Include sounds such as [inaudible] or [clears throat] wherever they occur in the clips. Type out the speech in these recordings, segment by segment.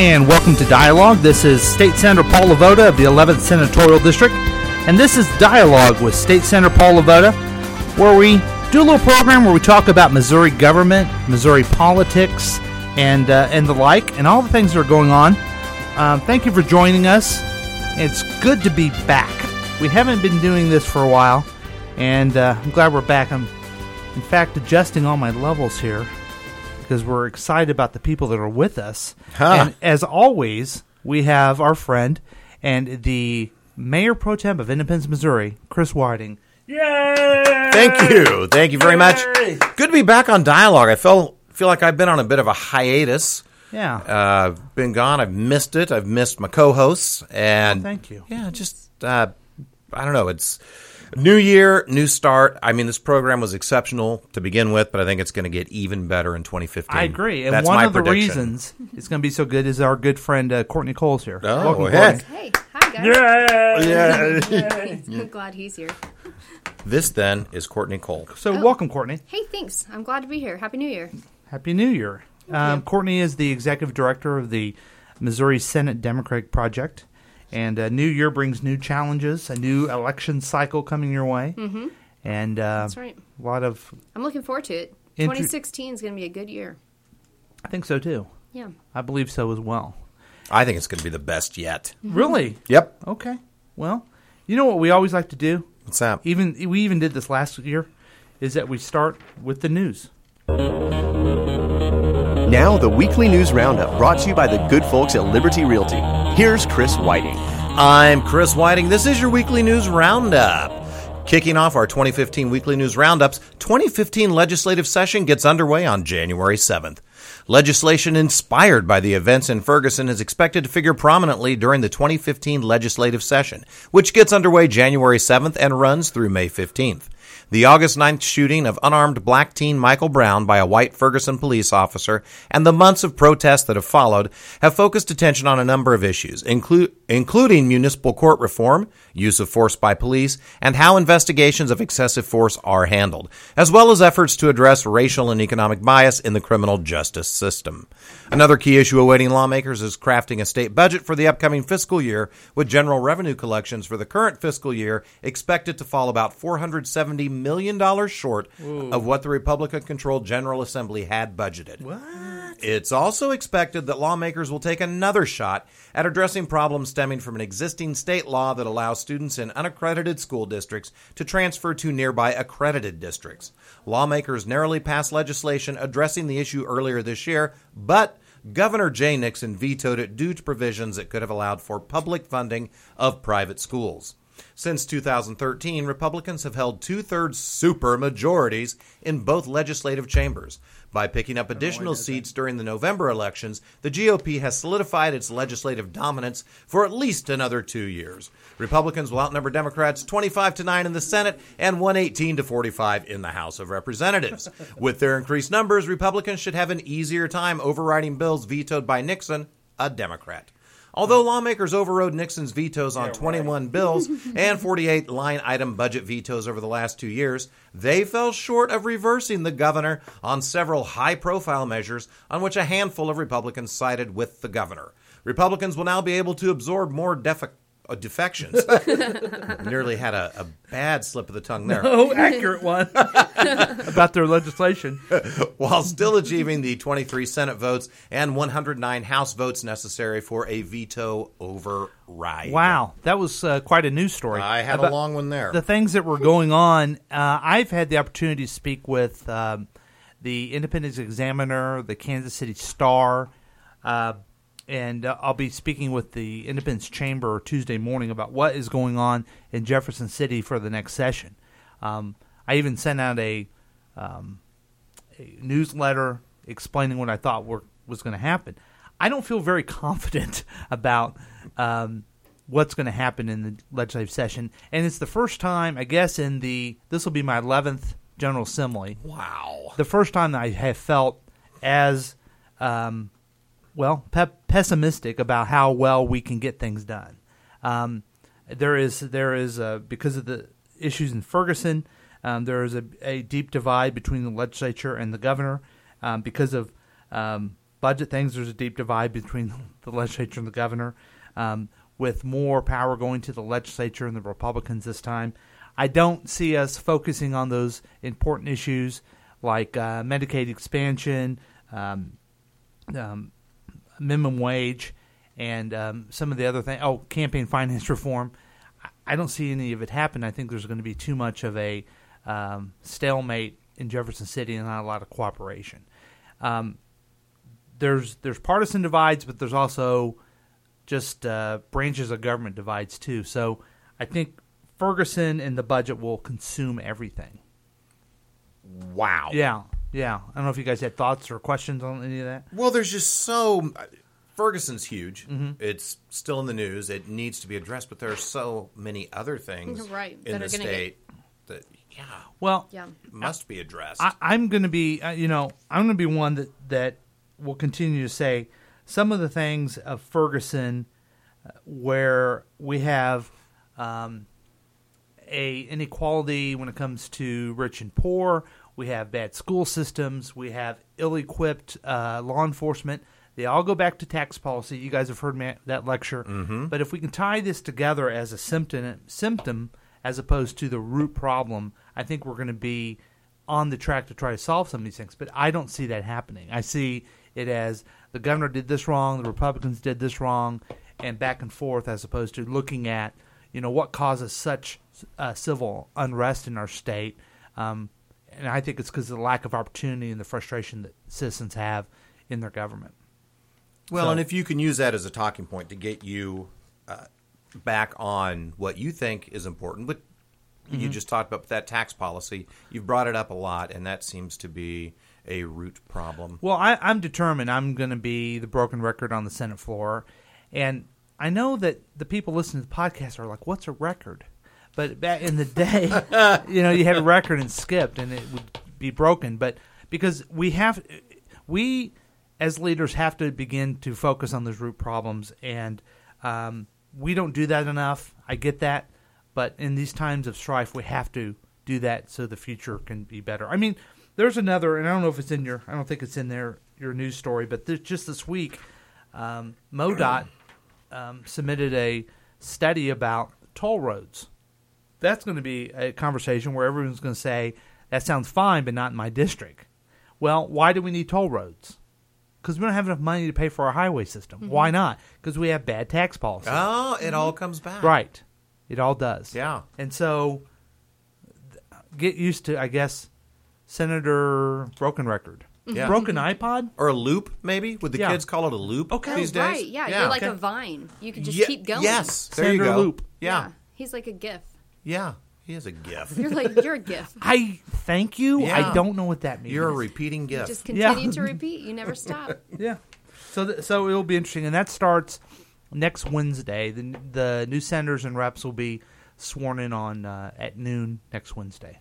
and welcome to Dialogue. This is State Senator Paul LeVota of the 11th Senatorial District, and this is Dialogue with State Senator Paul LeVota, where we do a little program where we talk about Missouri government, Missouri politics, and uh, and the like, and all the things that are going on. Um, thank you for joining us. It's good to be back. We haven't been doing this for a while, and uh, I'm glad we're back. I'm, in fact, adjusting all my levels here because we're excited about the people that are with us. Huh. And as always, we have our friend and the mayor pro tem of Independence, Missouri, Chris Whiting. Yay! Thank you. Thank you very much. Good to be back on dialogue. I feel feel like I've been on a bit of a hiatus. Yeah. Uh, I've been gone. I've missed it. I've missed my co-hosts and Oh, thank you. Yeah, just uh, I don't know. It's new year, new start. I mean, this program was exceptional to begin with, but I think it's going to get even better in 2015. I agree. And That's one my of the reasons it's going to be so good is our good friend uh, Courtney Coles here. Oh, Welcome, heck. Courtney. Hey, hi guys. Yeah. I'm glad he's here. this then is Courtney Cole. So, Oh. welcome, Courtney. Hey, thanks. I'm glad to be here. Happy New Year. Happy New Year. Um, Courtney is the executive director of the Missouri Senate Democratic Project. And a new year brings new challenges, a new election cycle coming your way. Mm-hmm. And uh, That's right. a lot of, I'm looking forward to it. 2016 is going to be a good year. I think so too. Yeah. I believe so as well. I think it's going to be the best yet. Really? Yep. Okay. Well, you know what we always like to do? What's that? Even we even did this last year, is that we start with the news. Now, the weekly news roundup brought to you by the good folks at Liberty Realty. Here's Chris Whiting. I'm Chris Whiting. This is your weekly news roundup. Kicking off our 2015 weekly news roundups, 2015 legislative session gets underway on January 7th. Legislation inspired by the events in Ferguson is expected to figure prominently during the 2015 legislative session, which gets underway January 7th and runs through May 15th. The August 9th shooting of unarmed black teen Michael Brown by a white Ferguson police officer and the months of protests that have followed have focused attention on a number of issues, inclu- including municipal court reform, use of force by police, and how investigations of excessive force are handled, as well as efforts to address racial and economic bias in the criminal justice system. Another key issue awaiting lawmakers is crafting a state budget for the upcoming fiscal year, with general revenue collections for the current fiscal year expected to fall about $470 million short of what the Republican controlled General Assembly had budgeted. What? It's also expected that lawmakers will take another shot at addressing problems stemming from an existing state law that allows students in unaccredited school districts to transfer to nearby accredited districts. Lawmakers narrowly passed legislation addressing the issue earlier this year, but Governor Jay Nixon vetoed it due to provisions that could have allowed for public funding of private schools. Since 2013, Republicans have held two thirds super majorities in both legislative chambers. By picking up additional seats during the November elections, the GOP has solidified its legislative dominance for at least another two years. Republicans will outnumber Democrats 25 to 9 in the Senate and 118 to 45 in the House of Representatives. [laughs] With their increased numbers, Republicans should have an easier time overriding bills vetoed by Nixon, a Democrat. Although lawmakers overrode Nixon's vetoes on 21 bills [laughs] and 48 line item budget vetoes over the last two years, they fell short of reversing the governor on several high profile measures on which a handful of Republicans sided with the governor. Republicans will now be able to absorb more defi- uh, defections. [laughs] Nearly had a, a bad slip of the tongue there. Oh, accurate one [laughs] about their legislation. while still achieving the 23 Senate votes and 109 House votes necessary for a veto override. Wow, that was uh, quite a news story. I had a long one there. The things that were going on. Uh, I've had the opportunity to speak with um, the Independence Examiner, the Kansas City Star, uh, and uh, I'll be speaking with the Independence Chamber Tuesday morning about what is going on in Jefferson City for the next session. Um, I even sent out a, um, a newsletter explaining what I thought were, was going to happen. I don't feel very [laughs] confident about um, what's going to happen in the legislative session, and it's the first time, I guess, in the this will be my eleventh General Assembly. wow. The first time that I have felt as um, well pe- pessimistic about how well we can get things done. Um, there is there is uh, because of the issues in Ferguson. Um, there is a, a deep divide between the legislature and the governor um, because of um, budget things, there's a deep divide between [laughs] the legislature and the governor, um, with more power going to the legislature and the Republicans this time. I don't see us focusing on those important issues like uh, Medicaid expansion, um, um, minimum wage, and um, some of the other things. Oh, campaign finance [laughs] reform. I- don't see any of it happen. I think there's going to be too much of a um, stalemate in Jefferson City and not a lot of cooperation. Um, there's there's partisan divides, but there's also just uh, branches of government divides too. So I think Ferguson and the budget will consume everything. Wow. Yeah, yeah. I don't know if you guys had thoughts or questions on any of that. Well, there's just so. Ferguson's huge. Mm-hmm. It's still in the news. It needs to be addressed, but there are so many other things [laughs] Right, in the are gonna state that yeah Well, Yeah. must be addressed. I, I'm going to be, uh, you know, I'm going to be one that that will continue to say some of the things of Ferguson uh, where we have um, a inequality when it comes to rich and poor. We have bad school systems. We have ill-equipped uh, law enforcement. They all go back to tax policy. You guys have heard me that lecture. Mm-hmm. But if we can tie this together as a symptom, symptom as opposed to the root problem, I think we're going to be on the track to try to solve some of these things. But I don't see that happening. I see it as the governor did this wrong, the Republicans did this wrong, and back and forth, as opposed to looking at you know what causes such uh, civil unrest in our state. Um, and I think it's because of the lack of opportunity and the frustration that citizens have in their government. well, so- and if you can use that as a talking point to get you uh, back on what you think is important, but you Mm-hmm. just talked about that tax policy. You've brought it up a lot, and that seems to be a root problem. Well, I, I'm determined I'm going to be the broken record on the Senate floor. And I know that the people listening to the podcast are like, what's a record? But back in the [laughs] day, you know, you had a record and skipped and it would be broken. But because we have, we as leaders have to begin to focus on those root problems. And um, we don't do that enough. I get that. But in these times of strife, we have to do that so the future can be better. I mean, there's another, and I don't know if it's in your, I don't think it's in there your news story, but this, just this week, um, MoDOT um, submitted a study about toll roads. That's going to be a conversation where everyone's going to say that sounds fine, but not in my district. Well, why do we need toll roads? Because we don't have enough money to pay for our highway system. Mm-hmm. Why not? Because we have bad tax policy. Oh, it all mm-hmm. comes back. Right. It all does. Yeah. And so get used to, I guess, Senator Broken Record. Mm-hmm. Yeah. Broken iPod? Or a loop, maybe? Would the Yeah. kids call it a loop oh, Okay. these days? Right, yeah, you're like a vine. You can just Ye- keep going. Yes, there Senator you go. Loop. Yeah, He's like a GIF. Yeah. He is a gift. You're like you're a gift. [laughs] I thank you. Yeah. I don't know what that means. You're a repeating GIF. Just Yeah. continue to repeat. You never [laughs] stop. yeah. So th- so it'll be interesting, and that starts next Wednesday. The the new senators and reps will be sworn in on uh, at noon next Wednesday.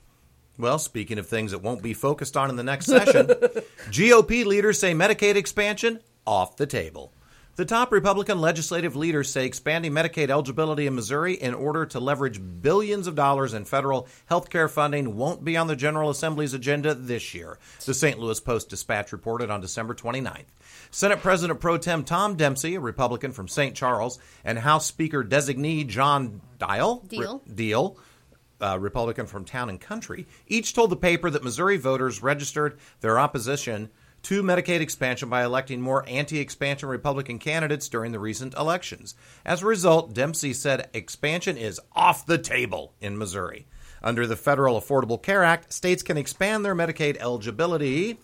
Well, speaking of things that won't be focused on in the next session, [laughs] GOP leaders say Medicaid expansion off the table. The top Republican legislative leaders say expanding Medicaid eligibility in Missouri in order to leverage billions of dollars in federal health care funding won't be on the General Assembly's agenda this year, the St. Louis Post Dispatch reported on December 29th. Senate President Pro Tem Tom Dempsey, a Republican from St. Charles, and House Speaker designee John Dial, Diehl. Diehl uh, Republican from Town and Country, each told the paper that Missouri voters registered their opposition to Medicaid expansion by electing more anti expansion Republican candidates during the recent elections. As a result, Dempsey said expansion is off the table in Missouri. Under the Federal Affordable Care Act, states can expand their Medicaid eligibility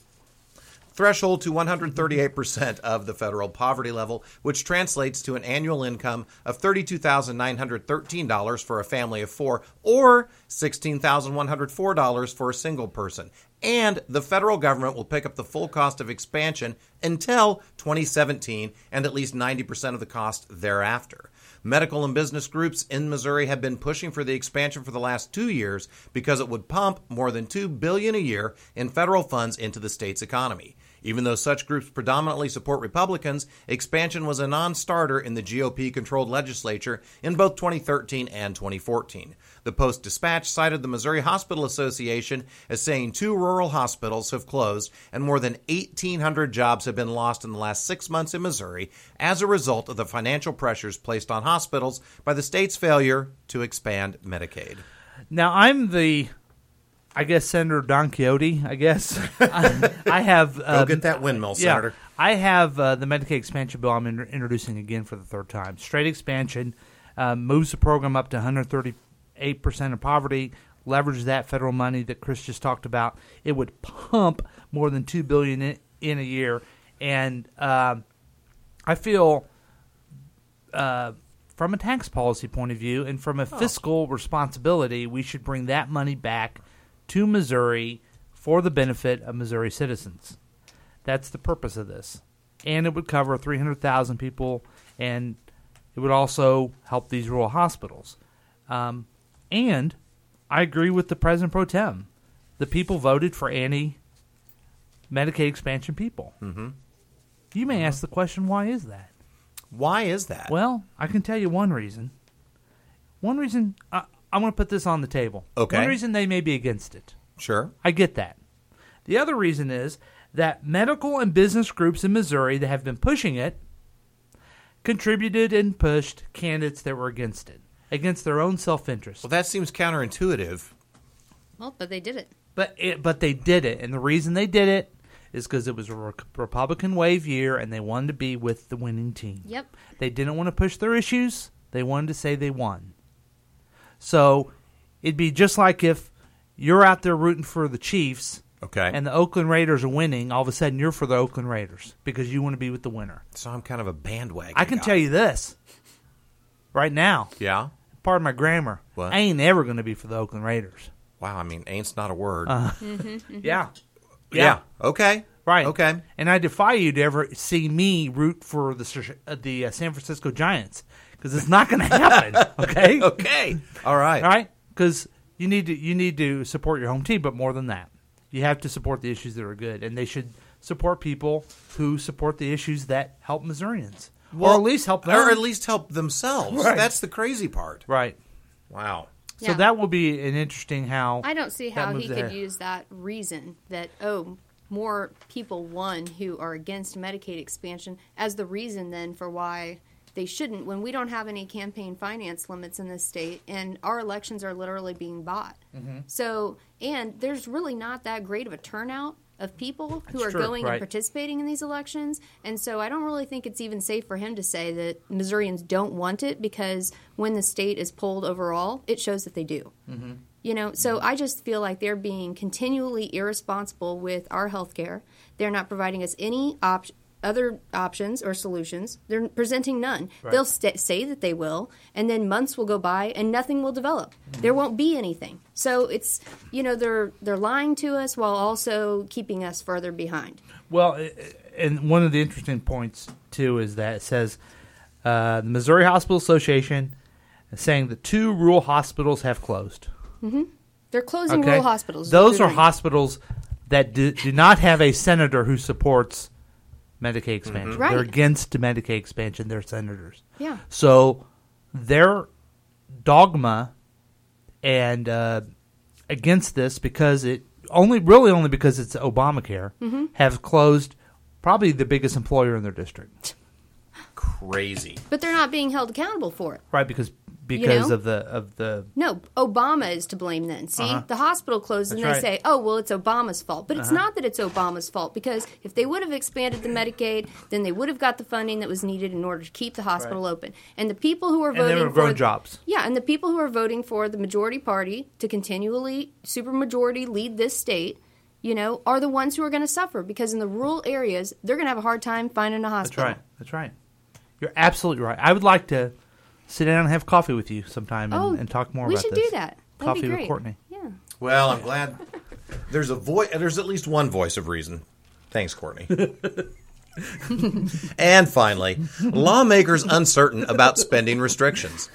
threshold to 138% of the federal poverty level, which translates to an annual income of $32,913 for a family of four or $16,104 for a single person. And the federal government will pick up the full cost of expansion until 2017 and at least 90% of the cost thereafter. Medical and business groups in Missouri have been pushing for the expansion for the last 2 years because it would pump more than 2 billion a year in federal funds into the state's economy. Even though such groups predominantly support Republicans, expansion was a non starter in the GOP controlled legislature in both 2013 and 2014. The Post Dispatch cited the Missouri Hospital Association as saying two rural hospitals have closed and more than 1,800 jobs have been lost in the last six months in Missouri as a result of the financial pressures placed on hospitals by the state's failure to expand Medicaid. Now I'm the, I guess Senator Don Quixote. I guess I, [laughs] I have. Go um, get that windmill, yeah, Senator. I have uh, the Medicaid expansion bill. I'm in- introducing again for the third time. Straight expansion uh, moves the program up to 138 percent of poverty. Leverage that federal money that Chris just talked about. It would pump more than two billion in, in a year, and um I feel uh, from a tax policy point of view and from a fiscal responsibility, we should bring that money back to Missouri for the benefit of Missouri citizens. That's the purpose of this. And it would cover 300,000 people, and it would also help these rural hospitals. Um, and I agree with the President pro tem. The people voted for anti Medicaid expansion people. Mm-hmm. You may ask the question, why is that? Why is that? Well, I can tell you one reason. One reason I, I want to put this on the table. Okay. One reason they may be against it. sure. I get that. The other reason is that medical and business groups in Missouri that have been pushing it contributed and pushed candidates that were against it, against their own self-interest. Well, that seems counterintuitive. Well, but they did it. But it, but they did it, and the reason they did it is because it was a Re- Republican wave year, and they wanted to be with the winning team. Yep. They didn't want to push their issues. They wanted to say they won. So it'd be just like if you're out there rooting for the Chiefs Okay. and the Oakland Raiders are winning, all of a sudden you're for the Oakland Raiders because you want to be with the winner. so I'm kind of a bandwagon. I can guy. tell you this right now, Yeah. pardon my grammar, What? I ain't ever going to be for the Oakland Raiders. Wow. I mean, ain't's not a word. Yeah. yeah. Okay. Right. Okay. And I defy you to ever see me root for the uh, the uh, San Francisco Giants because it's not going to happen. [laughs] okay. Okay. All right. All right. Because you need to you need to support your home team, but more than that, you have to support the issues that are good, and they should support people who support the issues that help Missourians, or at least help them. or at least help themselves. Right. That's the crazy part. right. Wow. So Yeah. that will be an interesting how I don't see how he could ahead. use that reason that oh more people won who are against Medicaid expansion as the reason then for why they shouldn't when we don't have any campaign finance limits in this state and our elections are literally being bought. Mm-hmm. So and there's really not that great of a turnout of people who That's are true, going right. and participating in these elections. And so I don't really think it's even safe for him to say that Missourians don't want it because when the state is polled overall, it shows that they do. You know, so I just feel like they're being continually irresponsible with our health care. They're not providing us any op- other options or solutions. They're presenting none. They'll st- say that they will, and then months will go by and nothing will develop. There won't be anything. So it's you know they're they're lying to us while also keeping us further behind. Well, and one of the interesting points too is that it says uh, the Missouri Hospital Association is saying that two rural hospitals have closed. They're closing Okay, rural hospitals. Those are hospitals that do, do not have a senator who supports Medicaid expansion. Right. They're against Medicaid expansion. They're senators. Yeah. So their dogma and uh, against this because it only really only because it's Obamacare Mm-hmm. have closed probably the biggest employer in their district. Crazy. But they're not being held accountable for it. Right because because know? of the of the No, Obama is to blame then. See, the hospital closed and they Uh-huh. Right. Uh-huh. say, oh, well, it's Obama's fault. But it's not that it's Obama's fault because if they would have expanded the Medicaid, then they would have got the funding that was needed in order to keep the hospital open. And the people who are and voting for jobs. Yeah, and the people who are voting for the majority party to continually supermajority lead this state, you know, are the ones who are going to suffer because in the rural areas, they're going to have a hard time finding a hospital. That's right. That's right. You're absolutely right. I would like to sit down and have coffee with you sometime and, Oh, and talk more we about should this. do that. That'd coffee be with. Courtney. Yeah. Well, I'm glad there's a voice. There's at least one voice of reason. Thanks, Courtney. [laughs] and finally, lawmakers uncertain about spending restrictions.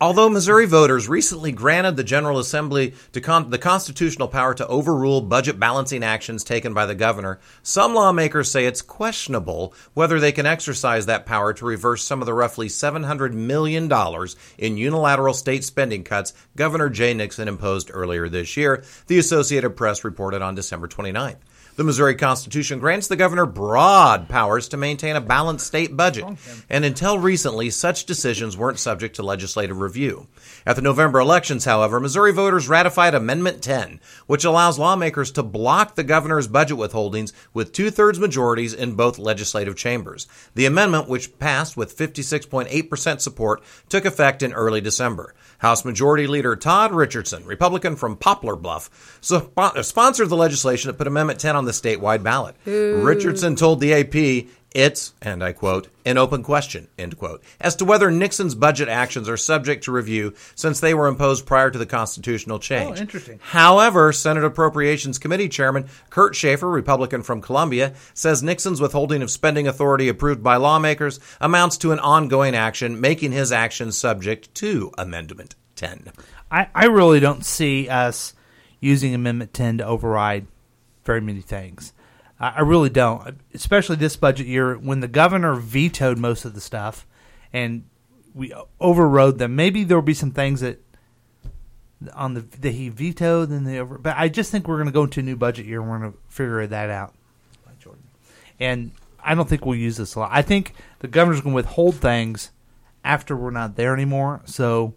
Although Missouri voters recently granted the General Assembly con- the constitutional power to overrule budget balancing actions taken by the governor, some lawmakers say it's questionable whether they can exercise that power to reverse some of the roughly $700 million in unilateral state spending cuts Governor Jay Nixon imposed earlier this year, the Associated Press reported on December 29th. The Missouri Constitution grants the governor broad powers to maintain a balanced state budget, and until recently, such decisions weren't subject to legislative review. At the November elections, however, Missouri voters ratified Amendment 10, which allows lawmakers to block the governor's budget withholdings with two thirds majorities in both legislative chambers. The amendment, which passed with 56.8% support, took effect in early December. House Majority Leader Todd Richardson, Republican from Poplar Bluff, so, uh, sponsored the legislation that put Amendment 10 on the statewide ballot. Ooh. Richardson told the AP it's, and I quote, an open question, end quote, as to whether Nixon's budget actions are subject to review since they were imposed prior to the constitutional oh, change. Oh, interesting. However, Senate Appropriations Committee Chairman Kurt Schaefer, Republican from Columbia, says Nixon's withholding of spending authority approved by lawmakers amounts to an ongoing action, making his actions subject to Amendment 10. I, I really don't see us using Amendment 10 to override very many things. I really don't, especially this budget year when the governor vetoed most of the stuff, and we overrode them. Maybe there will be some things that on the that he vetoed and they over. But I just think we're going to go into a new budget year and we're going to figure that out. And I don't think we'll use this a lot. I think the governor's going to withhold things after we're not there anymore. So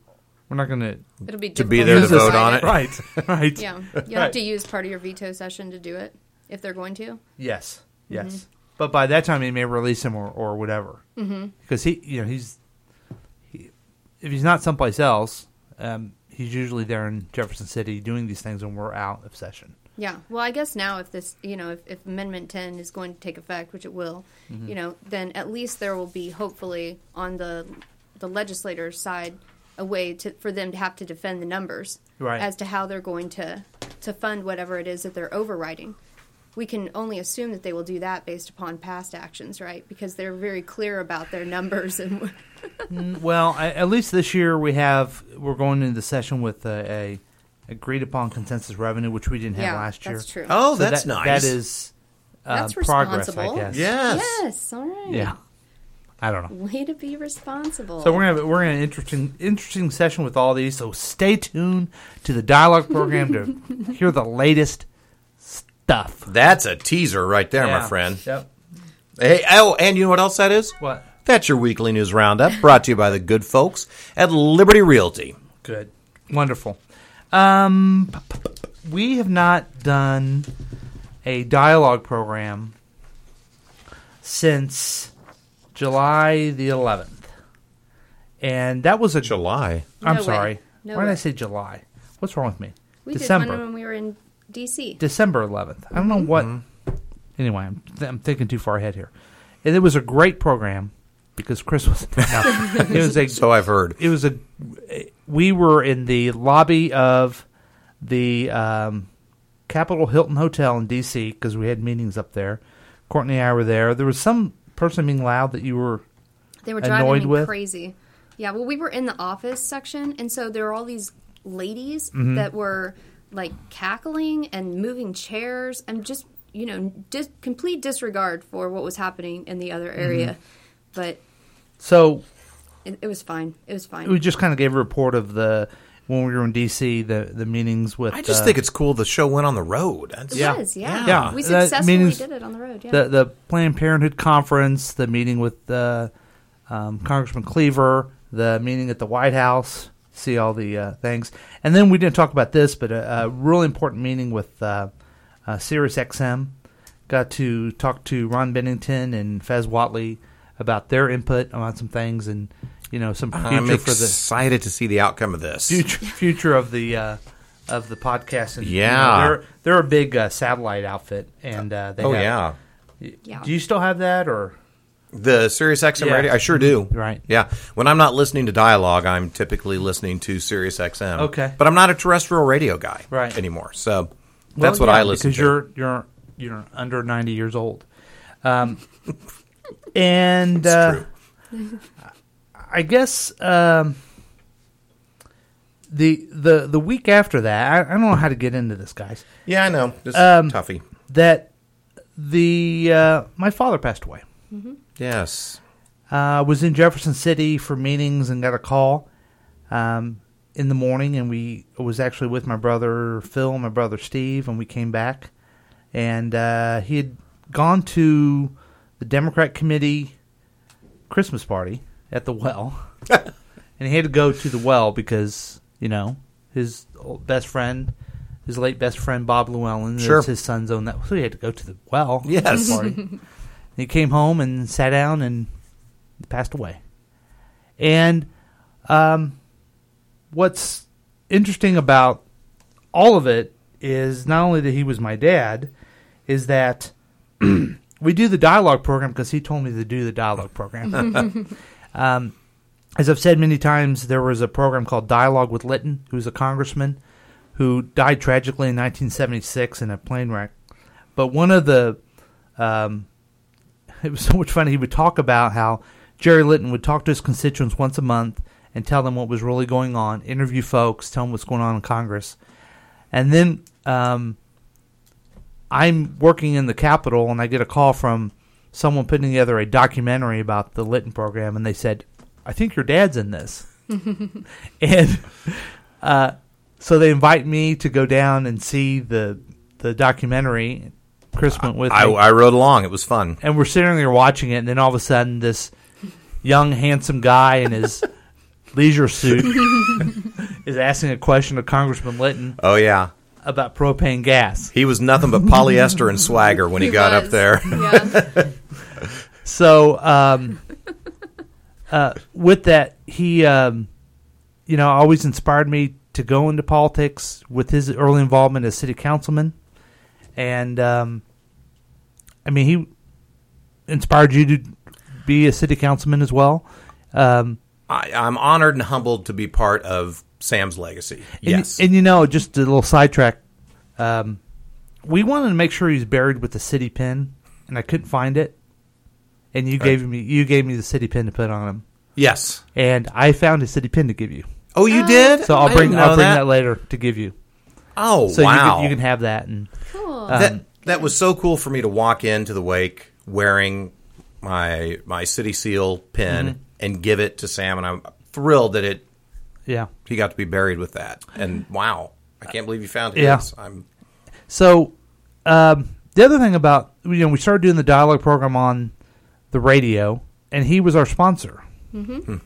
we're not going to. It'll be to be there to vote on it. [laughs] Right. Right. Yeah. You have to use part of your veto session to do it if they're going to. Yes, yes. Mm-hmm. But by that time, he may release him or, or whatever. Mm-hmm. Because he, you know, he's he, if he's not someplace else, um, he's usually there in Jefferson City doing these things when we're out of session. Yeah. Well, I guess now if this, you know, if, if Amendment 10 is going to take effect, which it will, mm-hmm. you know, then at least there will be hopefully on the the legislators' side a way to for them to have to defend the numbers right. as to how they're going to to fund whatever it is that they're overriding we can only assume that they will do that based upon past actions, right? Because they're very clear about their numbers and. [laughs] Well, I, at least this year we have we're going into the session with a, a agreed upon consensus revenue, which we didn't have yeah, last year. That's true. Oh, so that's that, nice. That is uh, that's progress, responsible. I guess. Yes. Yes. All right. Yeah. I don't know. Way to be responsible. So we're gonna have, we're in an interesting interesting session with all these. So stay tuned to the dialogue program to [laughs] hear the latest stuff. That's a teaser right there, Yeah. my friend. Yep. Hey, oh, and you know what else that is? What? That's your weekly news roundup, brought to you by the good folks at Liberty Realty. Good. Wonderful. Um, p- p- p- we have not done a dialogue program since July the 11th. And that was a. July. I'm No way. sorry. No Why did I say July? What's wrong with me? we December. did one when we were in D.C. December 11th. I don't know what. Anyway, I'm, th- I'm thinking too far ahead here. And it was a great program because Chris [laughs] was. No, [laughs] it was a. So I've heard. It was a. We were in the lobby of the um, Capitol Hilton Hotel in D.C. because we had meetings up there. Courtney and I were there. There was some person being loud that you were. They were Annoyed driving me with? crazy. Yeah, well, we were in the office section, and so there were all these ladies Mm-hmm. that were like cackling and moving chairs, and just you know, dis- complete disregard for what was happening in the other area. Mm-hmm. But So it, it was fine. It was fine. we just kind of gave a report of the when we were in D.C. the the meetings with. I just uh, think it's cool the show went on the road. That's- it yeah. was, yeah. Yeah. We successfully means did it on the road. Yeah. the the Planned Parenthood conference, the meeting with uh, um, Congressman Cleaver, the meeting at the White House, see all the uh, things, and then we didn't talk about this, but a, a really important meeting with uh, uh, Sirius XM. Got to talk to Ron Bennington and Fez Whatley about their input on some things, and you know some future I'm for the excited to see the outcome of this. future future of the uh, of the podcast. And, you know, Yeah. they're they're a big uh, satellite outfit, and uh, they Oh have- yeah, Yeah. Do you still have that or? The Sirius XM Yeah. radio. I sure do. Right. Yeah. When I'm not listening to dialogue, I'm typically listening to Sirius XM. Okay. But I'm not a terrestrial radio guy Right. anymore. So that's Well, what yeah, I listen because to. Because you're you're you're under ninety years old, um, [laughs] and It's uh, true. I guess um, the the the week after that, I, I don't know how to get into this, guys. Yeah, I know. Just Um, toughy. That the uh, my father passed away. Yes. uh, was in Jefferson City for meetings and got a call um, in the morning, and we was actually with my brother Phil, my brother Steve, and we came back, and uh, he had gone to the Democrat committee Christmas party at the well, [laughs] and he had to go to the well because you know his best friend. His late best friend Bob Llewellyn, Sure. his son's own that, so he had to go to the well. Yes. [laughs] he came home and sat down and passed away. And um, what's interesting about all of it is not only that he was my dad, is that [clears throat] we do the dialogue program because he told me to do the dialogue program. [laughs] um, as I've said many times, there was a program called Dialogue with Litton, who's a congressman who died tragically in 1976 in a plane wreck. But one of the um, [laughs] it was so much fun. He would talk about how Jerry Litton would talk to his constituents once a month and tell them what was really going on, interview folks, tell them what's going on in Congress. And then um, I'm working in the Capitol and I get a call from someone putting together a documentary about the Litton program, and they said, I think your dad's in this. [laughs] and uh, so they invite me to go down and see the the documentary. Chris went with I, me I rode along. It was fun. and we're sitting there watching it, and then all of a sudden, this young, handsome guy in his [laughs] leisure suit [laughs] is asking a question of Congressman Litton Oh yeah. about propane gas. He was nothing but polyester and swagger when he, [laughs] got up there. Yeah. So, um, uh, with that, he, um, you know, always inspired me to go into politics with his early involvement as city councilman, and um, I mean, he inspired you to be a city councilman as well. Um, I, I'm honored and humbled to be part of Sam's legacy. Yes. and you know, just a little sidetrack. Um, we wanted to make sure he's buried with the city pin, and I couldn't find it. And you gave me you gave me the city pin to put on him, yes. and I found a city pin to give you. Oh, you did? So I'll I bring I'll bring that. later to give you. Oh, So wow. you can, you can have that. And Cool. that that was so cool for me to walk into the wake wearing my my city seal pin Mm-hmm. and give it to Sam, and I'm thrilled that it yeah. he got to be buried with that. And wow, I can't believe you found his. Yeah. I'm So um, the other thing about you know we started doing the dialogue program on the radio, and he was our sponsor. Mm-hmm.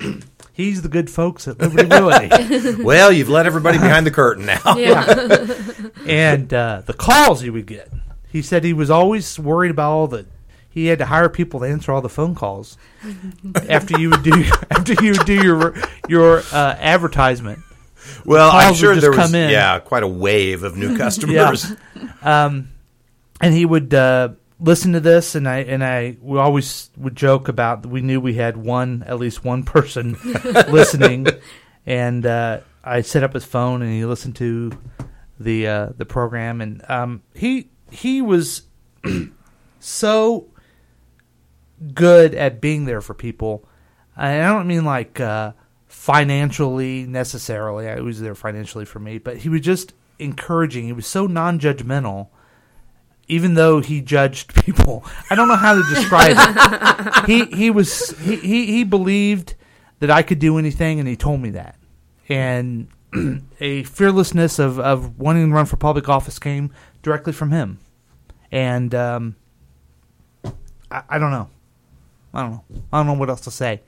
[clears throat] He's the good folks at Liberty Realty. [laughs] well. You've let everybody behind the curtain now. [laughs] yeah. [laughs] and uh, the calls he would get. He said he was always worried about all the. He had to hire people to answer all the phone calls after you would do after you would do your your uh, advertisement. Well, I'm sure just there was in. yeah quite a wave of new customers. Yeah. and he would uh, listen to this, and I and I we always would joke about we knew we had one at least one person [laughs] listening, and uh, I set up his phone and he listened to the uh, the program, and um, he he was [clears throat] so good at being there for people. And I don't mean like uh, financially necessarily. I was there financially for me, but he was just encouraging. He was so non-judgmental, even though he judged people. I don't know how to describe it. He he was he, he he believed that I could do anything, and he told me that. And [clears throat] a fearlessness of of wanting to run for public office came directly from him. And um, I, I don't know. I don't know. I don't know what else to say.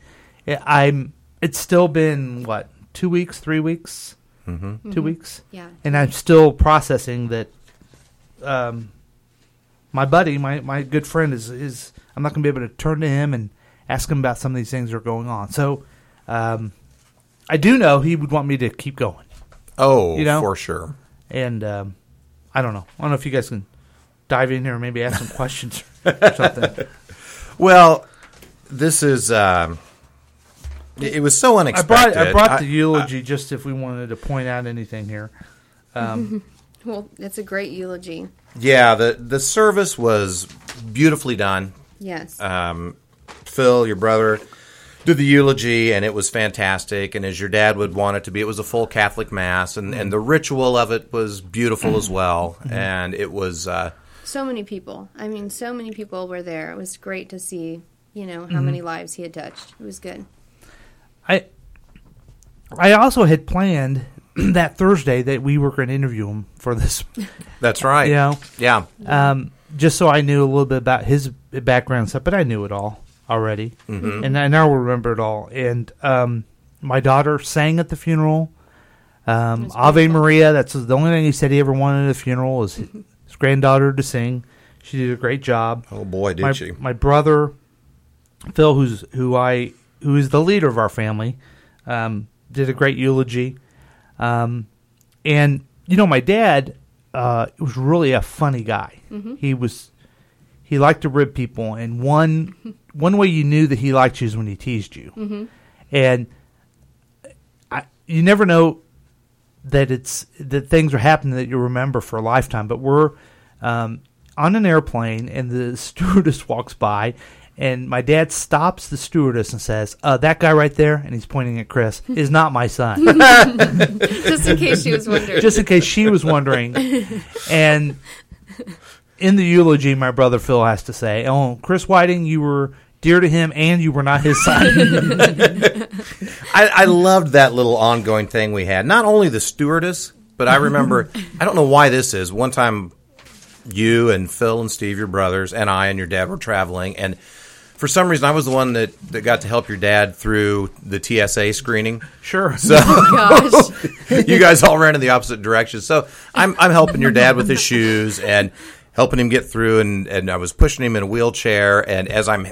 It, I'm. It's still been what two weeks, three weeks, mm-hmm. two weeks, Yeah. and I'm still processing that. Um, my buddy, my my good friend, is is I'm not going to be able to turn to him and ask him about some of these things that are going on. So, um, I do know he would want me to keep going, Oh, You know? for sure. and um, I don't know. I don't know if you guys can dive in here and maybe ask some [laughs] questions or something. Well, this is. Um, it was so I unexpected. brought I brought the I- eulogy just if we wanted to point out anything here. Um, [laughs] Well, that's a great eulogy. yeah, the the service was beautifully done. Yes. um, Phil, your brother, did the eulogy, and it was fantastic. And as your dad would want it to be, it was a full Catholic mass, and, and the ritual of it was beautiful as well. And it was. Uh, So many people. I mean, so many people were there. It was great to see, you know, how many lives he had touched. It was good. I I also had planned [clears throat] that Thursday that we were going to interview him for this, that's right. you know, Yeah. um, just so I knew a little bit about his background stuff. But I knew it all already, and I now remember it all. And um, my daughter sang at the funeral. Um, Ave. Maria. That's the only thing he said he ever wanted at a funeral was his [laughs] granddaughter to sing. She did a great job. Oh boy, did my, she? my brother Phil, who's who I who is the leader of our family, um, did a great eulogy, um, and you know my dad uh, was really a funny guy. He was he liked to rib people, and one [laughs] one way you knew that he liked you is when he teased you, and I, you never know that it's that things are happening that you'll remember for a lifetime. But we're um, on an airplane, and the [laughs] stewardess walks by, and my dad stops the stewardess and says, uh, "That guy right there," and he's pointing at Chris, is not my son. [laughs] Just in case she was wondering. Just in case she was wondering. And in the eulogy, my brother Phil has to say, "Oh, Chris Whiting, you were." Dear to him, and you were not his son. [laughs] I, I loved that little ongoing thing we had. Not only the stewardess, but I remember, I don't know why this is. One time, you and Phil and Steve, your brothers, and I and your dad were traveling, and for some reason, I was the one that, that got to help your dad through the TSA screening. sure. [laughs] So [laughs] oh Gosh. you guys all ran in the opposite direction. So I'm I'm helping your dad with his shoes and helping him get through, and and I was pushing him in a wheelchair, and as I'm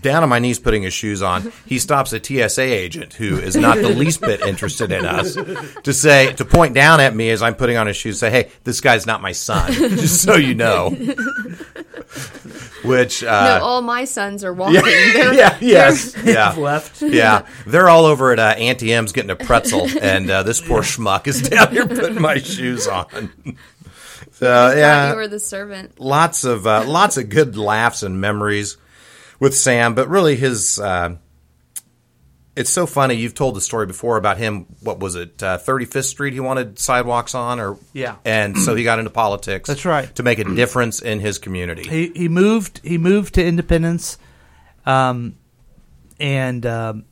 down on my knees putting his shoes on, he stops a TSA agent who is not the least bit interested in us to say to point down at me as I'm putting on his shoes, and say, "Hey, this guy's not my son," [laughs] just so you know. Which no, uh, all my sons are walking. [laughs] They're, yeah, yes, [laughs] yeah, left. [laughs] yeah, they're all over at uh, Auntie Anne's getting a pretzel, and uh, this poor schmuck is down here putting my shoes on. So yeah, you were the servant. lots of uh, lots of good laughs and memories with Sam, but really his. Uh, it's so funny. You've told the story before about him. What was it? Thirty Fifth Street. He wanted sidewalks on, or Yeah. and so he got into politics. That's right. to make a difference in his community. he he moved he moved to Independence, um, and um,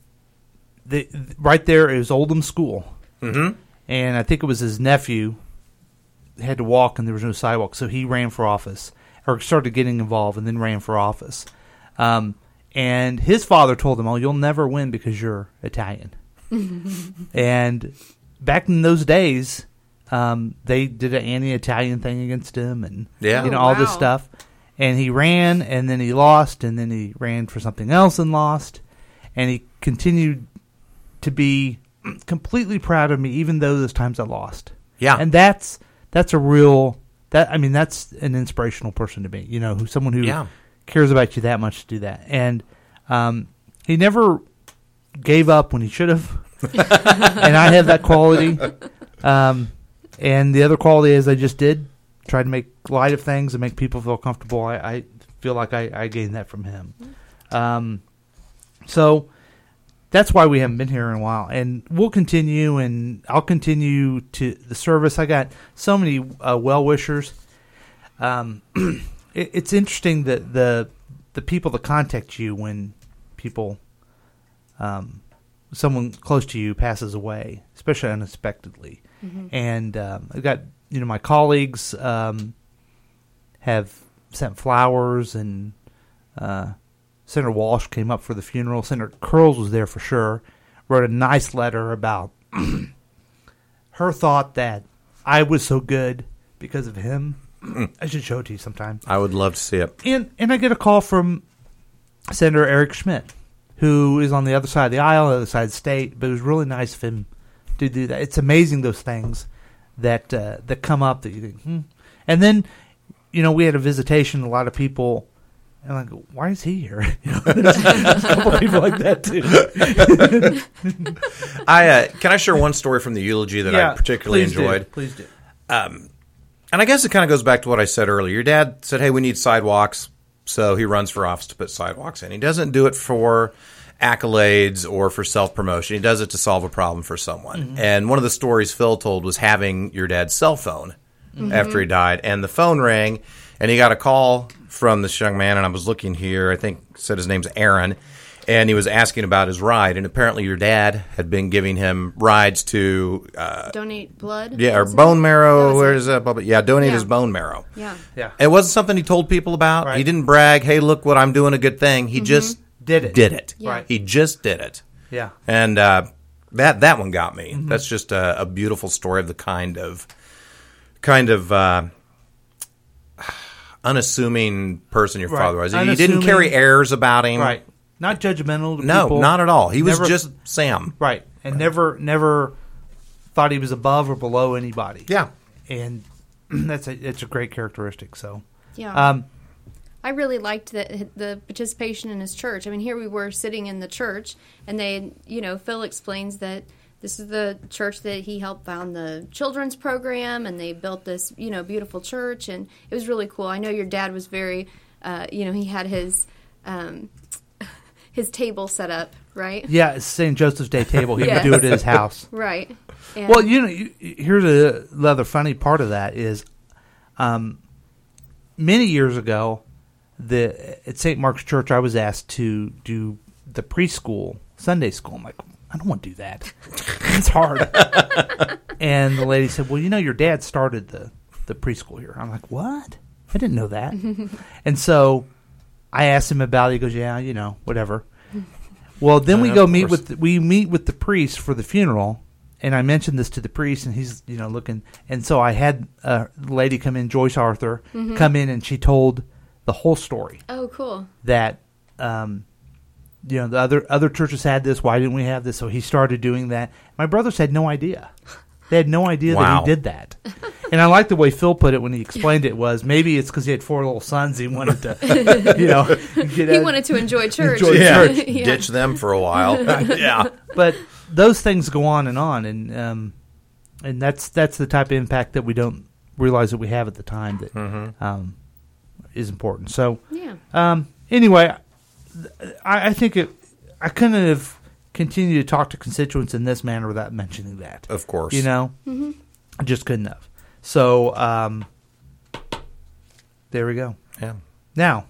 the right there is Oldham School, mm-hmm. and I think it was his nephew had to walk and there was no sidewalk, so he ran for office or started getting involved and then ran for office. Um, and his father told him, "Oh, you'll never win because you're Italian." [laughs] and back in those days, um, they did an anti-Italian thing against him, and Yeah. you know Oh, all this stuff. And he ran, and then he lost, and then he ran for something else and lost, and he continued to be completely proud of me, even though those times I lost. Yeah. and that's that's a real that I mean that's an inspirational person to me. You know, who someone who Yeah. Cares about you that much to do that, and um, he never gave up when he should have. [laughs] and I have that quality. Um, and the other quality is I just did try to make light of things and make people feel comfortable. I, I feel like I, I gained that from him. Um, so that's why we haven't been here in a while, and we'll continue, and I'll continue to the service. I got so many uh, well wishers. Um, [clears throat] it, it's interesting that the the people that contact you when people, um, someone close to you passes away, especially unexpectedly, and um, I got you know my colleagues um, have sent flowers and. Uh, Senator Walsh came up for the funeral. Senator Curls was there for sure. Wrote a nice letter about [clears throat] her thought that I was so good because of him. I should show it to you sometime. I would love to see it. And and I get a call from Senator Eric Schmitt, who is on the other side of the aisle, the other side of the state. But it was really nice of him to do that. It's amazing those things that uh, that come up that you think, hmm. And then, you know, we had a visitation. A lot of people. And like, why is he here? [laughs] You know, [laughs] there's a couple people like that too. [laughs] I uh, can I share one story from the eulogy that I particularly please do. enjoyed. Please do. And I guess it kind of goes back to what I said earlier. Your dad said, "Hey, we need sidewalks," so he runs for office to put sidewalks in. He doesn't do it for accolades or for self promotion. He does it to solve a problem for someone. Mm-hmm. And one of the stories Phil told was having your dad's cell phone Mm-hmm. after he died, and the phone rang, and he got a call from this young man. And I was looking here, I think said his name's Aaron. And he was asking about his ride, and apparently your dad had been giving him rides to, uh, Donate blood. yeah, or was it? bone marrow. That was Where it. is that? Bubba? Yeah, donate Yeah. his bone marrow. Yeah. Yeah. It wasn't something he told people about. Right. He didn't brag, "Hey, look what I'm doing a good thing." He just Did it. Did it. Yeah. Right. He just did it. Yeah. And uh, that that one got me. Mm-hmm. That's just a, a beautiful story of the kind of kind of uh, [sighs] unassuming person your Right. father was. He didn't carry airs about him. Right. Not judgmental. To No, people. not at all. He was just Sam. right, and never never thought he was above or below anybody. Yeah. and [clears throat] that's a it's a great characteristic. So, Yeah. um, I really liked the the participation in his church. I mean, here we were sitting in the church, and they, you know, Phil explains that this is the church that he helped found the children's program, and they built this, you know, beautiful church, and it was really cool. I know your dad was very, uh, you know, he had his um, his table set up, right? yeah, it's St. Joseph's Day table. He Yes. would do it at his house. [laughs] Right. And, Well, you know, you, here's a the funny part of that is, um, many years ago, the at St. Mark's Church, I was asked to do the preschool Sunday school. I'm like, I don't want to do that. [laughs] it's hard. [laughs] and the lady said, Well, you know, your dad started the the preschool here. I'm like, What? I didn't know that. and so I asked him about it. He goes, Yeah, you know, whatever. [laughs] Well, then we go meet course. with we meet with the priest for the funeral, and I mentioned this to the priest, and he's you know looking, and so I had a lady come in, Joyce Arthur, come in, and she told the whole story oh, cool. that um, you know the other other churches had this. Why didn't we have this? So he started doing that. My brothers had no idea. [laughs] They had no idea that he did that. And I like the way Phil put it when he explained it. Was maybe it's because he had four little sons. He wanted to, [laughs] you know, get He out- wanted to enjoy church. Enjoy Yeah. church. [laughs] Yeah. Ditch them for a while. [laughs] yeah. but those things go on and on, and um, and that's that's the type of impact that we don't realize that we have at the time that Mm-hmm. um, is important. So Yeah. um, anyway, I, I think it. I couldn't have continued to talk to constituents in this manner without mentioning that. Of course. You know, I just couldn't have. So um, there we go. Yeah. Now,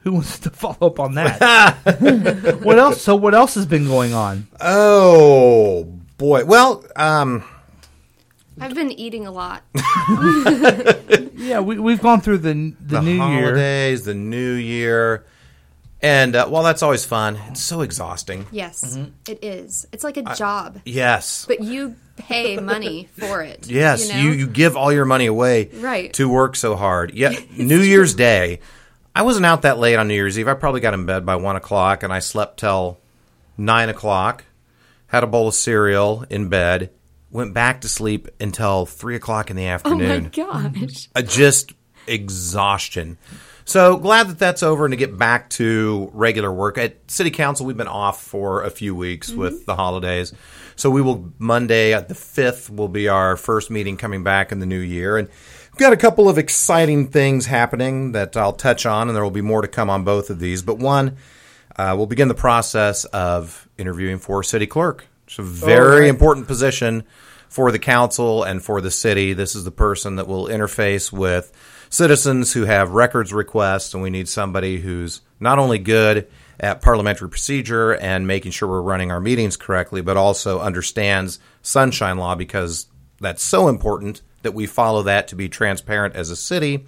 who wants to [laughs] follow up on that? [laughs] what else? So what else has been going on? Oh boy. Well, um, I've been eating a lot. [laughs] Yeah, we, we've gone through the the, the new year. holidays, the new year, and uh, while that's always fun, it's so exhausting. Yes, it is. It's like a job, Yes. but you pay money for it. [laughs] Yes, you, know? you, you give all your money away Right. to work so hard. Yeah, [laughs] New Year's Day, I wasn't out that late on New Year's Eve. I probably got in bed by one o'clock, and I slept till nine o'clock. Had a bowl of cereal in bed. Went back to sleep until three o'clock in the afternoon. Oh afternoon. my gosh! Uh, just exhaustion. So glad that that's over and to get back to regular work. At City Council, we've been off for a few weeks with the holidays. So we will, Monday the 5th, will be our first meeting coming back in the new year. And we've got a couple of exciting things happening that I'll touch on, and there will be more to come on both of these. But one, uh, we'll begin the process of interviewing for city clerk. It's a very right. important position for the council and for the city. This is the person that will interface with citizens who have records requests, and we need somebody who's not only good at parliamentary procedure and making sure we're running our meetings correctly, but also understands sunshine law because that's so important that we follow that to be transparent as a city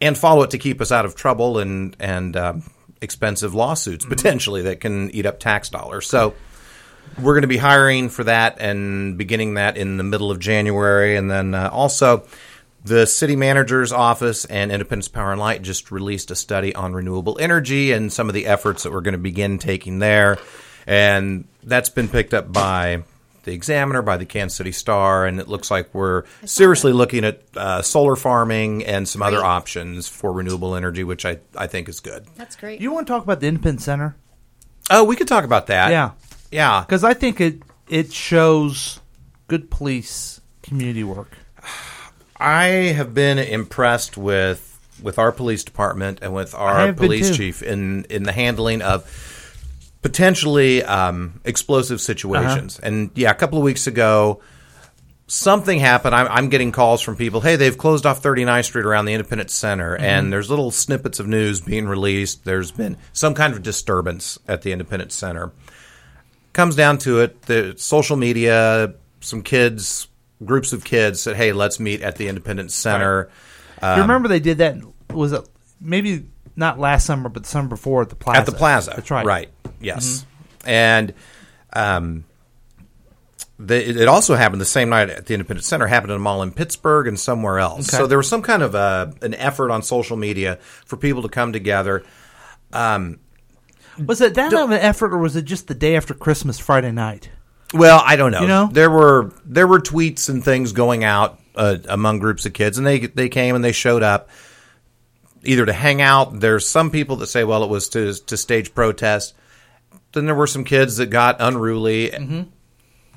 and follow it to keep us out of trouble and and uh, expensive lawsuits potentially that can eat up tax dollars. So we're going to be hiring for that and beginning that in the middle of January, and then uh, also. The city manager's office and Independence Power and Light just released a study on renewable energy and some of the efforts that we're going to begin taking there. And that's been picked up by the Examiner, by the Kansas City Star, and it looks like we're seriously looking at uh, solar farming and some other options for renewable energy, which I, I think is good. That's great. You want to talk about the Independent Center? Oh, we could talk about that. Yeah, Yeah. because I think it it shows good police community work. I have been impressed with with our police department and with our police chief in in the handling of potentially um, explosive situations. Uh-huh. And yeah, a couple of weeks ago, something happened. I'm, I'm getting calls from people. Hey, they've closed off 39th Street around the Independence Center, Mm-hmm. and there's little snippets of news being released. There's been some kind of disturbance at the Independence Center. Comes down to it, the social media, some kids, groups of kids said, "Hey, let's meet at the Independence Center." you remember they did that? Was it maybe not last summer, but the summer before at the plaza? At the plaza. That's right. Mm-hmm. Yes. And um, the, it- also happened the same night at the Independence Center. Happened in a mall in Pittsburgh and somewhere else. Okay. So there was some kind of a, an effort on social media for people to come together. Was it that of an effort, or was it just the day after Christmas, Friday night? Well, I don't know. You know? there were there were tweets and things going out uh, among groups of kids, and they they came and they showed up either to hang out. There's some people that say, well, it was to to stage protest. Then there were some kids that got unruly. Mm-hmm.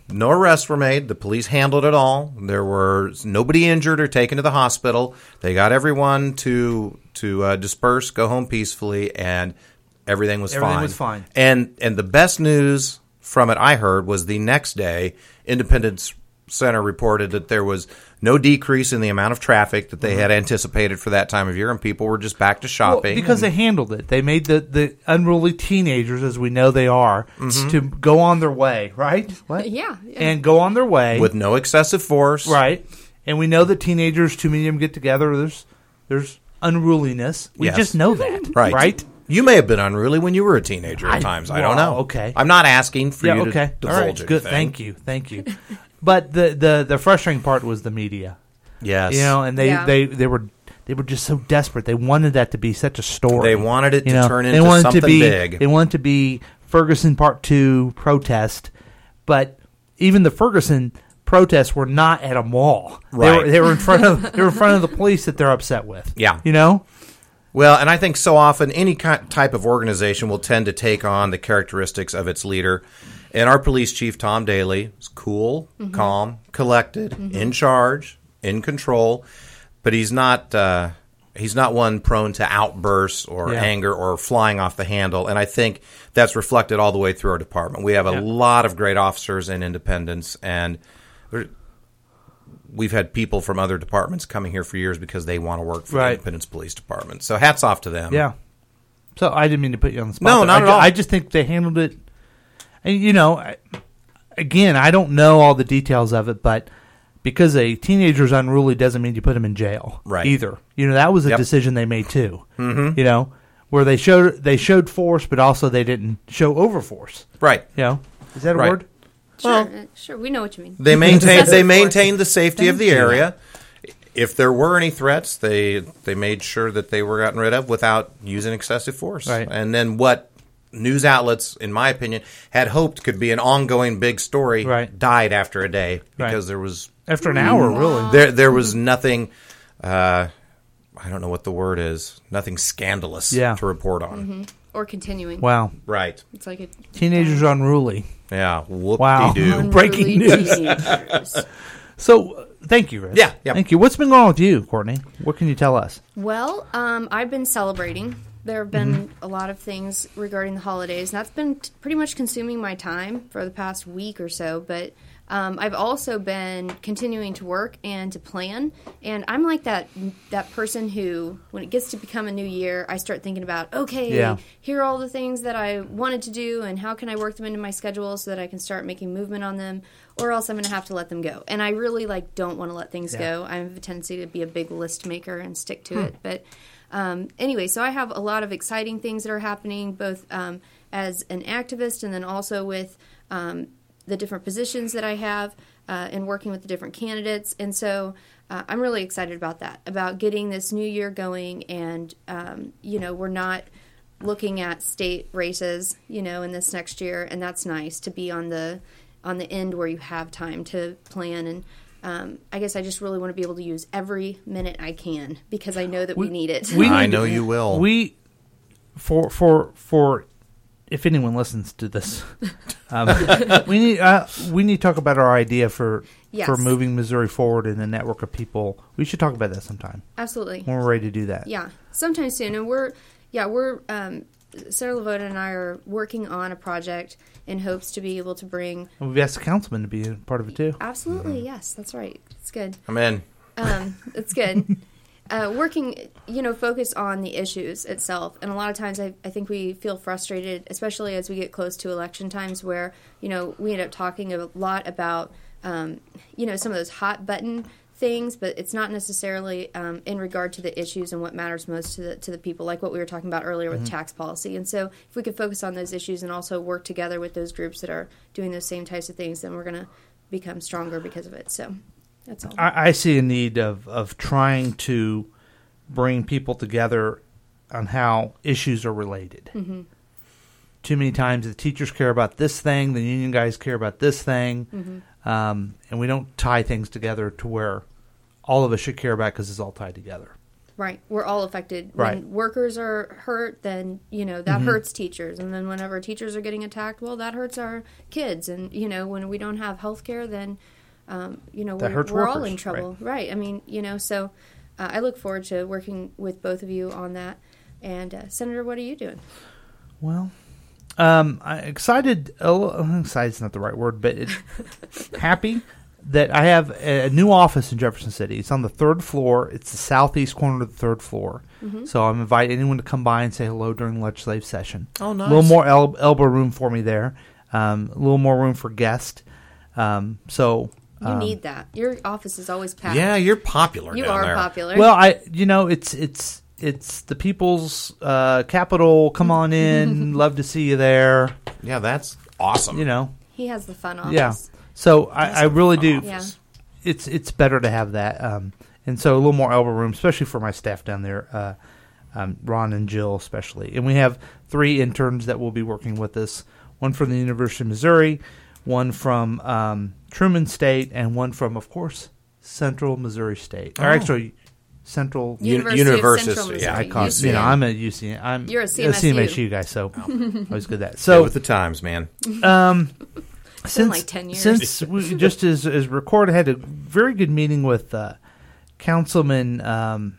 No arrests were made. The police handled it all. There was nobody injured or taken to the hospital. They got everyone to to uh, disperse, go home peacefully, and everything was fine. Everything fine. was fine. And and the best news from it I heard was the next day, Independence Center reported that there was no decrease in the amount of traffic that they had anticipated for that time of year, and people were just back to Well, shopping. because they handled it. They made the, the unruly teenagers, as we know they are, Mm-hmm. to go on their way, right? What? Yeah, yeah. And go on their way. with no excessive force, right. And we know that teenagers, too many of them get together. There's there's unruliness. We Yes. just know that. Right. Right? You may have been unruly when you were a teenager at I- times. I well, don't know. okay. I'm not asking for yeah, you okay. to All divulge right. Good. anything. Thank you. Thank you. [laughs] but the, the, the frustrating part was the media. Yes. You know, and they, Yeah. they, they were they were just so desperate. They wanted that to be such a story. They wanted it You to know, turn they into wanted something to be, big. They wanted to be Ferguson Part Two protest, but even the Ferguson protests were not at a mall. They Right. were, they were in front of [laughs] they were in front of the police that they're upset with. Yeah. you know. Well, and I think so often any type of organization will tend to take on the characteristics of its leader. And our police chief, Tom Dailey, is cool, calm, collected, in charge, in control, but he's not. Uh, he's not one prone to outbursts or Yeah. anger or flying off the handle. And I think that's reflected all the way through our department. We have a Yeah. lot of great officers in Independence, and we've had people from other departments coming here for years because they want to work for Right. the Independence Police Department. So hats off to them. Yeah. So I didn't mean to put you on the spot. No, not I, at all. I just think they handled it. And you know, I- again, I don't know all the details of it, but because a teenager's unruly doesn't mean you put him in jail, Right. Either. You know, that was a Yep. decision they made too. Mm-hmm. You know, where they showed they showed force, but also they didn't show overforce. Right. You know, is that a Right. word? Sure, Well- uh, sure, we know what you mean. They maintained Excessive they force. maintained the safety of the Thank you. area. If there were any threats, they they made sure that they were gotten rid of without using excessive force. Right. And then what news outlets, in my opinion, had hoped could be an ongoing big story, Right. died after a day Right. because there was After an hour, really. there there was nothing. Uh, I don't know what the word is. Nothing scandalous Yeah. to report on. Or continuing. Wow. Right. It's like a Teenagers unruly. Yeah. Whoop Wow. de doo. [laughs] Breaking unruly news. So, uh, thank you, Rick. Yeah, yeah. Thank you. What's been going on with you, Courtney? What can you tell us? Well, um, I've been celebrating. There have been Mm-hmm. a lot of things regarding the holidays, and that's been t- pretty much consuming my time for the past week or so. But um, I've also been continuing to work and to plan. And I'm like that that person who, when it gets to become a new year, I start thinking about, okay, Yeah. here are all the things that I wanted to do, and how can I work them into my schedule so that I can start making movement on them, or else I'm going to have to let them go. And I really like don't want to let things go. I have a tendency to be a big list maker and stick to it. But um, anyway, so I have a lot of exciting things that are happening, both um, as an activist and then also with um, the different positions that I have uh, and working with the different candidates. And so uh, I'm really excited about that, about getting this new year going. And, um, you know, we're not looking at state races, you know, in this next year. And that's nice to be on the on the end where you have time to plan and um, I guess I just really want to be able to use every minute I can because I know that we, need it. we I know to- you will. We for for for if anyone listens to this, [laughs] um, we need uh, we need to talk about our idea for Yes. for moving Missouri forward in a network of people. We should talk about that sometime Absolutely. when we're ready to do that. Yeah, sometime soon. And we're, yeah, we're um, Sarah LeVota and I are working on a project in hopes to be able to bring. And we've asked the councilman to be a part of it too. Absolutely, yes, that's right. It's good. I'm in. Um, it's good. [laughs] uh, working, you know, focus on the issues itself. And a lot of times I, I think we feel frustrated, especially as we get close to election times where, you know, we end up talking a lot about, um, you know, some of those hot button things, but it's not necessarily um, in regard to the issues and what matters most to the to the people, like what we were talking about earlier with tax policy. And so, if we could focus on those issues and also work together with those groups that are doing those same types of things, then we're going to become stronger because of it. So, that's all. I, I see a need of, of trying to bring people together on how issues are related. Mm-hmm. Too many times the teachers care about this thing, the union guys care about this thing, Mm-hmm. um, and we don't tie things together to where all of us should care about because it's all tied together. Right. We're all affected. Right. When workers are hurt, then, you know, that hurts teachers. And then whenever teachers are getting attacked, well, that hurts our kids. And, you know, when we don't have health care, then, um, you know, That we're, we're all in trouble. Right. I mean, you know, so uh, I look forward to working with both of you on that. And, uh, Senator, what are you doing? Well, um, I excited. Oh, excited is not the right word, but it, [laughs] happy that I have a new office in Jefferson City. It's on the third floor. It's the southeast corner of the third floor. So I'm inviting anyone to come by and say hello during the legislative session. Oh, nice. A little more el- elbow room for me there. Um, a little more room for guests. Um, so You um, need that. Your office is always packed. Yeah, you're popular. You down are there. popular. Well, I you know it's it's it's the people's uh, capital. Come on in. [laughs] Love to see you there. Yeah, that's awesome. You know. he has the fun office. Yeah. So I, I really do. Yeah. It's it's better to have that, um, and so a little more elbow room, especially for my staff down there, uh, um, Ron and Jill especially. And we have three interns that will be working with us. One from the University of Missouri, one from um, Truman State, and one from, of course, Central Missouri State. Or Oh. actually, Central. U- University, University, of Central yeah. I call it, you know, I'm a UC. I'm You're a a CMSU. CMSU guy, so [laughs] always good at that. Stay So with the times, man. um, [laughs] been since like 10 years. since we just as as recorded, had a very good meeting with uh, Councilman um,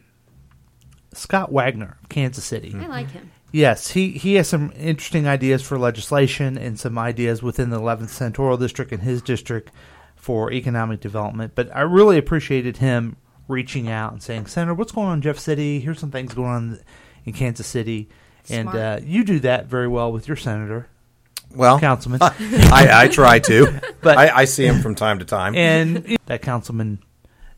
Scott Wagner of Kansas City. I like him. Yes, he he has some interesting ideas for legislation and some ideas within the 11th Senatorial District and his district for economic development. But I really appreciated him reaching out and saying, "Senator, what's going on in Jeff City? Here's some things going on in Kansas City." And uh, you do that very well with your senator, Well, councilman. [laughs] I, I try to, [laughs] But- I, I see him from time to time. and that councilman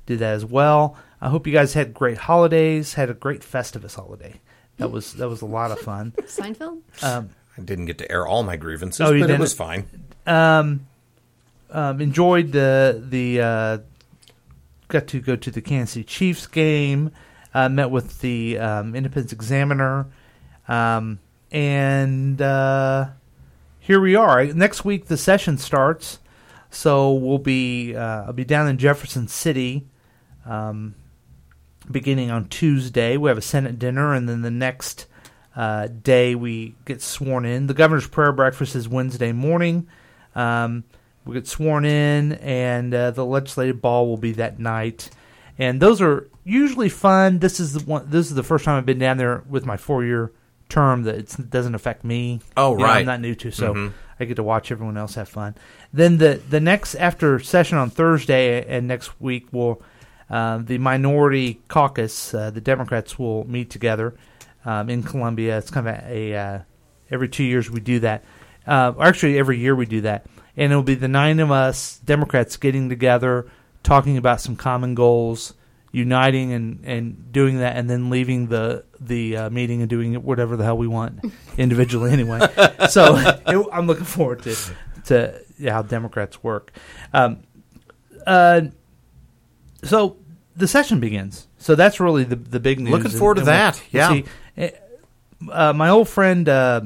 did that as well. I hope you guys had great holidays, had a great Festivus holiday. That was that was a lot of fun. Seinfeld? Um, I didn't get to air all my grievances, Oh, you but didn't? it was fine. um, um, enjoyed the the uh, got to go to the Kansas City Chiefs game. Uh, met with the um, Independence Examiner, um, and uh, here we are. Next week the session starts, so we'll be uh, I'll be down in Jefferson City. Um, beginning on Tuesday, we have a Senate dinner, and then the next uh, day we get sworn in. The governor's prayer breakfast is Wednesday morning. Um, we get sworn in, and uh, the legislative ball will be that night. And those are usually fun. This is the one. This is the first time I've been down there with my four-year term that it doesn't affect me. Oh, You know, right. I'm not new to, so Mhm. I get to watch everyone else have fun. Then the the next after session on Thursday and next week will um, the minority caucus, uh, the Democrats will meet together um, in Columbia. It's kind of a, a uh, every two years we do that. Uh, actually, every year we do that, and it'll be the nine of us Democrats getting together, talking about some common goals, uniting and, and doing that, and then leaving the the uh, meeting and doing whatever the hell we want [laughs] individually anyway. [laughs] so [laughs] it, I'm looking forward to to how Democrats work. Um, uh, so the session begins. So that's really the the big news. Looking forward to that, what- yeah. see, eh, uh, my old friend uh,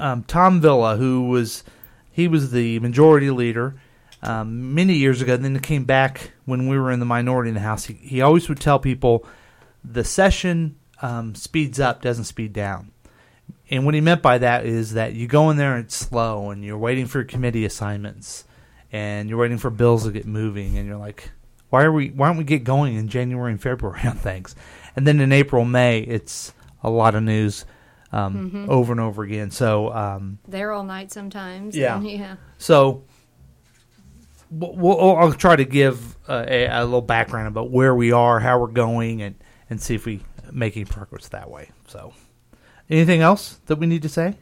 um, Tom Villa, who was he was the majority leader um, many years ago, and then he came back when we were in the minority in the House. He, he always would tell people the session um, speeds up, doesn't speed down. And what he meant by that is that you go in there and it's slow, and you're waiting for your committee assignments, and you're waiting for bills to get moving, and you're like, why are we? Why don't we get going in January and February on things? And then in April, May, it's a lot of news. um, over and over again. So um, There all night sometimes. Yeah. and yeah. so we'll, we'll, I'll try to give uh, a, a little background about where we are, how we're going, and and see if we make any progress that way. So, anything else that we need to say?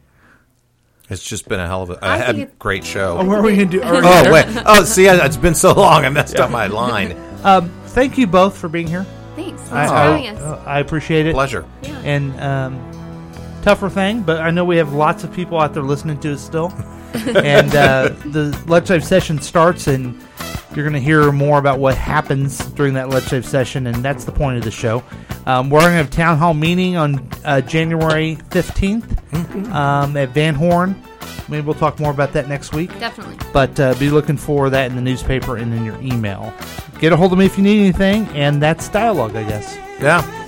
It's just been a hell of a, I a think great show. Oh, what are we gonna do? Oh wait! Oh, see, I- it's been so long. I messed up my line. [laughs] Um, thank you both for being here. Thanks. Thanks I, for I- having us. uh, I appreciate it. Pleasure. Yeah. And um, tougher thing, but I know we have lots of people out there listening to us still. [laughs] and uh, the legislative session starts, and you're going to hear more about what happens during that legislative session, and that's the point of the show. Um, we're going to have a town hall meeting on uh, January 15th um, at Van Horn. Maybe we'll talk more about that next week. Definitely. But uh, be looking for that in the newspaper and in your email. Get a hold of me if you need anything, and that's dialogue, I guess. Yeah.